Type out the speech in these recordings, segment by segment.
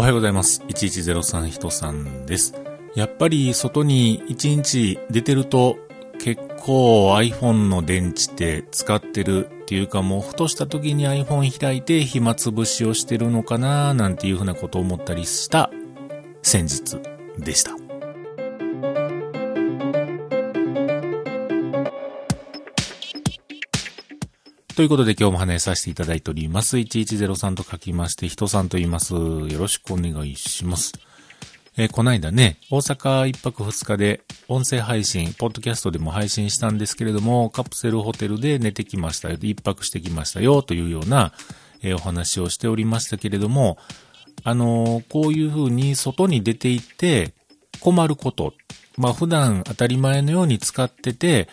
おはようございます。1103人さんです。やっぱり外に1日出てると結構 iPhone の電池って使ってるっていうかもうふとした時に iPhone 開いて暇つぶしをしてるのかななんていうふうなことを思ったりした先日でした。ということで今日も話させていただいております。1103と書きまして、人さんと言います。よろしくお願いします。えーこないだね、大阪一泊二日で音声配信、ポッドキャストでも配信したんですけれども、カプセルホテルで寝てきましたよ、一泊してきましたよ、というような、えーお話をしておりましたけれども、あのーこういうふうに外に出て行って困ること、まあ普段当たり前のように使ってて、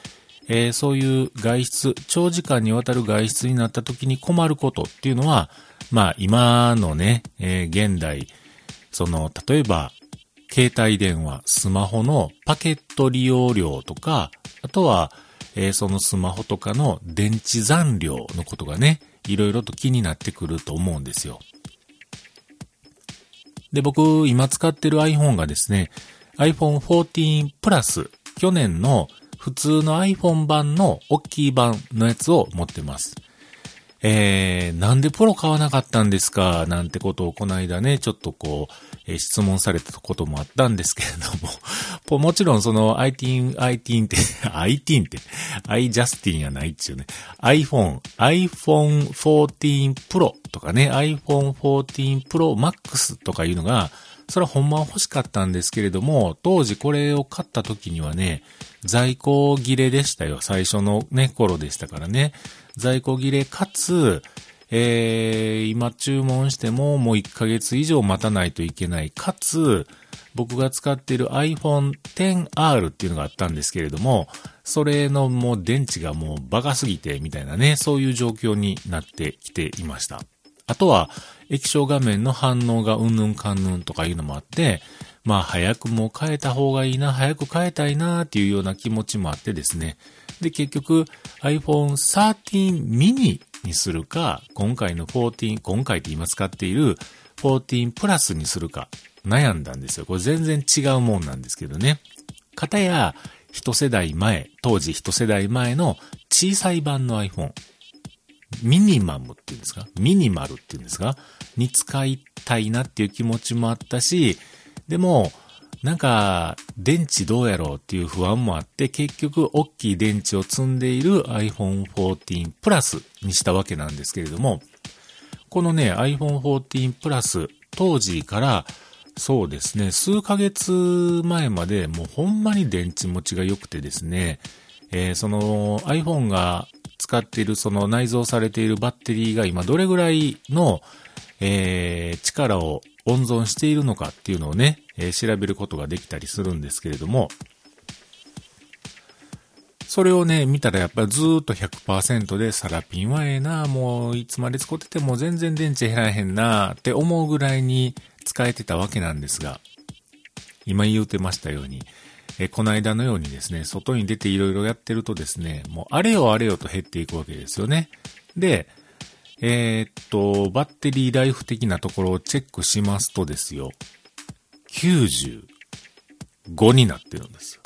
えーそういう外出、長時間にわたる外出になった時に困ることっていうのは、まあ今のね、えー現代、その、例えば、携帯電話、スマホのパケット利用量とか、あとは、えーそのスマホとかの電池残量のことがね、いろいろと気になってくると思うんですよ。で、僕、今使ってる iPhone がですね、iPhone 14 Plus、去年の普通の iPhone 版の大きい版のやつを持ってます。えー、なんでプロ買わなかったんですか？なんてことをこの間ね、ちょっとこう、えー質問されたこともあったんですけれども、もちろんその iTeen、iTeen って、IT って、iJustin やないっちゅうね。iPhone、iPhone 14 Pro とかね、iPhone 14 Pro Max とかいうのが、それはほんま欲しかったんですけれども、当時これを買った時にはね、在庫切れでしたよ。最初のね、頃でしたからね。在庫切れかつ、えー、今注文してももう1ヶ月以上待たないといけない。かつ、僕が使っている iPhone XR っていうのがあったんですけれども、それのもう電池がもうバカすぎてみたいなね、そういう状況になってきていました。あとは、液晶画面の反応がうんぬんかんぬんとかいうのもあって、まあ早くもう変えた方がいいな、早く変えたいなっていうような気持ちもあってですね。で、結局 iPhone 13 mini にするか、今回の14、今回って今使っている14プラスにするか悩んだんですよ。これ全然違うもんなんですけどね。片や一世代前、当時一世代前の小さい版の iPhone。ミニマムっていうんですか？ミニマルっていうんですか？に使いたいなっていう気持ちもあったし、でも、なんか、電池どうやろうっていう不安もあって、結局、大きい電池を積んでいる iPhone 14 Plus にしたわけなんですけれども、このね、iPhone 14 Plus、当時から、そうですね、数ヶ月前までもうほんまに電池持ちが良くてですね、えーその iPhone が使っているその内蔵されているバッテリーが今どれぐらいの、えー力を温存しているのかっていうのをね、えー調べることができたりするんですけれども、それをね、見たらやっぱりずーっと100%でサラピンはええな、もういつまで使ってても全然電池減らへんなって思うぐらいに使えてたわけなんですが、今言うてましたように、えーこの間のようにですね、外に出ていろいろやってるとですね、もうあれよあれよと減っていくわけですよね。で、えーっと、バッテリーライフ的なところをチェックしますとですよ、95になってるんですよ。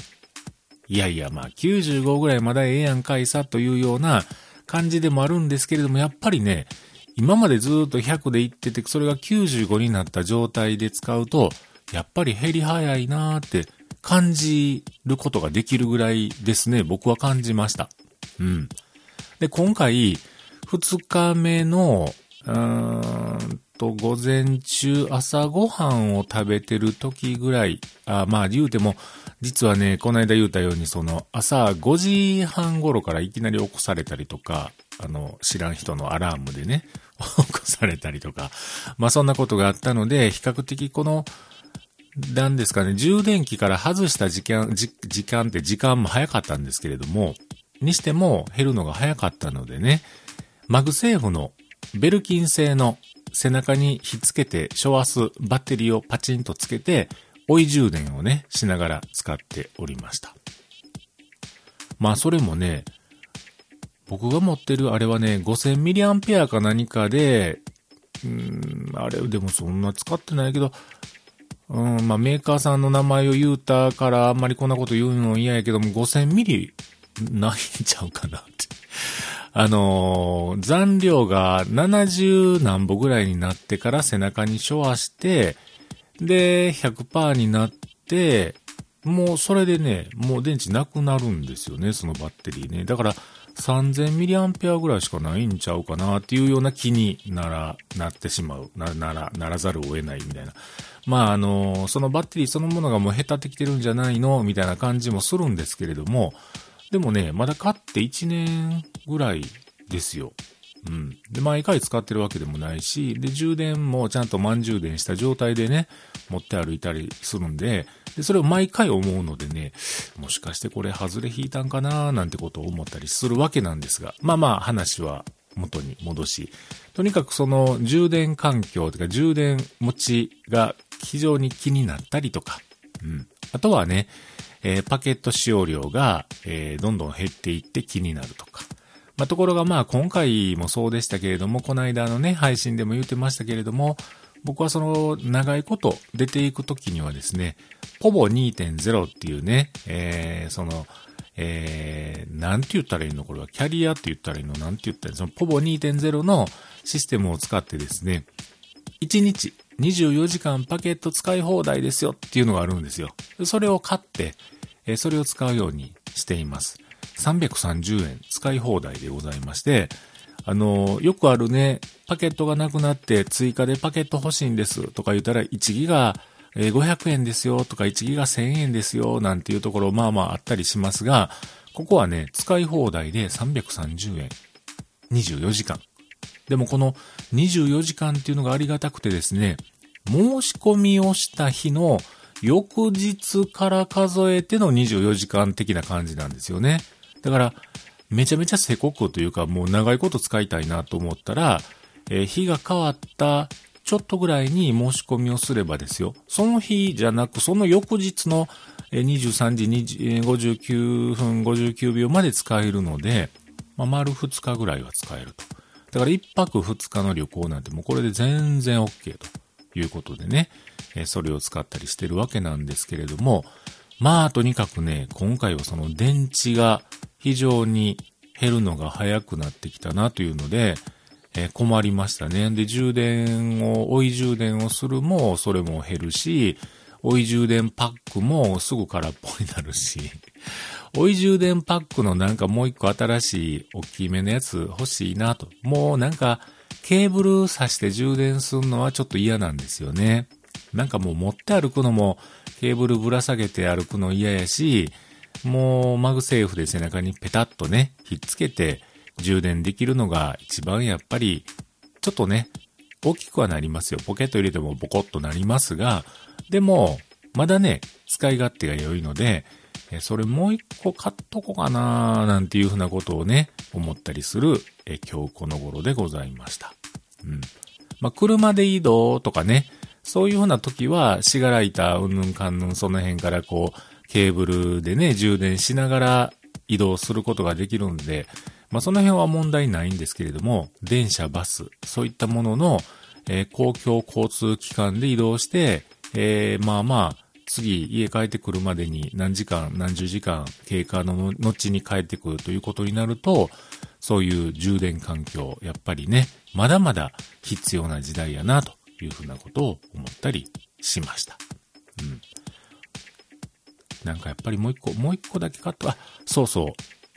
いやいや、まあ95ぐらいまだええやんかいさというような感じでもあるんですけれども、やっぱりね、今までずっと100でいってて、それが95になった状態で使うと、やっぱり減り早いなーって感じることができるぐらいですね、僕は感じました。うん。で、今回、二日目の、うーんと、午前中、朝ごはんを食べてる時ぐらい、あまあ言うても、実はね、この間言うたように、その、朝5時半頃からいきなり起こされたりとか、あの、知らん人のアラームでね、起こされたりとか、まあそんなことがあったので、比較的この、なんですかね、充電器から外した時間、時間って時間も早かったんですけれども、にしても減るのが早かったのでね、マグセーフのベルキン製の背中にひっつけて、ショワスバッテリーをパチンとつけて、追い充電をね、しながら使っておりました。まあそれもね、僕が持ってるあれはね、5000ミリアンペアか何かで、うん、あれ、でもそんな使ってないけど、うん、まあメーカーさんの名前を言うたからあんまりこんなこと言うの嫌やけども、5000ミリないんちゃうかなって。あのー、残量が70何歩ぐらいになってから背中にショアして、で、100%になって、もうそれでね、もう電池なくなるんですよね、そのバッテリーね。だから、3000ミリアンペアぐらいしかないんちゃうかなっていうような気になら、なってしまう。な、なら、ならざるを得ないみたいな。まあ、あの、そのバッテリーそのものがもう下手ってきてるんじゃないのみたいな感じもするんですけれども、でもね、まだ買って1年ぐらいですよ。うん。で、毎回使ってるわけでもないし、で、充電もちゃんと満充電した状態でね、持って歩いたりするんで、で、それを毎回思うのでね、もしかしてこれ外れ引いたんかななんてことを思ったりするわけなんですが、まあまあ話は元に戻し、とにかくその充電環境とか充電持ちが非常に気になったりとか、うん。あとはね、えー、パケット使用量が、えー、どんどん減っていって気になるとか。まあ、ところがまあ今回もそうでしたけれども、この間のね、配信でも言ってましたけれども、僕はその長いこと出ていくときにはですね、ポボ2.0っていうね、えー、その、えー、なんて言ったらいいの？これはキャリアって言ったらいいの？なんて言ったらいいの？そのポボ2.0のシステムを使ってですね、1日24時間パケット使い放題ですよっていうのがあるんですよ。それを買って、えー、それを使うようにしています。330円使い放題でございまして、あの、よくあるね、パケットがなくなって追加でパケット欲しいんですとか言ったら1ギガ500円ですよとか1ギガ1000円ですよなんていうところまあまああったりしますが、ここはね、使い放題で330円。24時間。でもこの24時間っていうのがありがたくてですね、申し込みをした日の翌日から数えての24時間的な感じなんですよね。だから、めちゃめちゃせこくというか、もう長いこと使いたいなと思ったら、えー、日が変わったちょっとぐらいに申し込みをすればですよ。その日じゃなく、その翌日の23時59分59秒まで使えるので、まあ、丸2日ぐらいは使えると。だから1泊2日の旅行なんてもうこれで全然 OK ということでね、それを使ったりしてるわけなんですけれども、まあとにかくね、今回はその電池が非常に減るのが早くなってきたなというので、えー、困りましたね。で、充電を、追い充電をするも、それも減るし、追い充電パックもすぐ空っぽになるし、追い充電パックのなんかもう一個新しい大きめのやつ欲しいなと。もうなんか、ケーブル挿して充電するのはちょっと嫌なんですよね。なんかもう持って歩くのも、ケーブルぶら下げて歩くの嫌やし、もうマグセーフで背中にペタッとね、ひっつけて充電できるのが一番やっぱり、ちょっとね、大きくはなりますよ。ポケット入れてもボコッとなりますが、でも、まだね、使い勝手が良いので、それもう一個買っとこうかななんていうふうなことをね、思ったりする、今日この頃でございました。うん。まあ、車で移動とかね、そういうふうな時は、シガライター、うんぬんかんぬん、その辺からこう、ケーブルでね、充電しながら移動することができるんで、まあ、その辺は問題ないんですけれども、電車、バス、そういったものの、えー、公共交通機関で移動して、えー、まあまあ、次、家帰ってくるまでに何時間、何十時間経過の後に帰ってくるということになると、そういう充電環境、やっぱりね、まだまだ必要な時代やな、というふうなことを思ったりしました。うん。なんかやっぱりもう一個、もう一個だけ買った、あ、そうそう。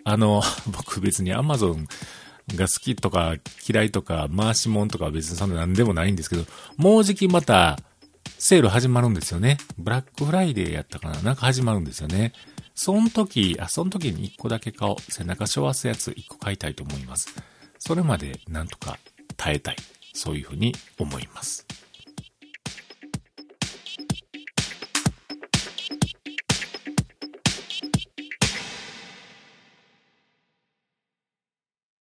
あの、僕別に Amazon が好きとか嫌いとか回しもんとか別にそんな何でもないんですけど、もうじきまたセール始まるんですよね。ブラックフライデーやったかななんか始まるんですよね。その時、あ、その時に一個だけ買おう。背中しょわすやつ一個買いたいと思います。それまでなんとか耐えたい。そういうふうに思います。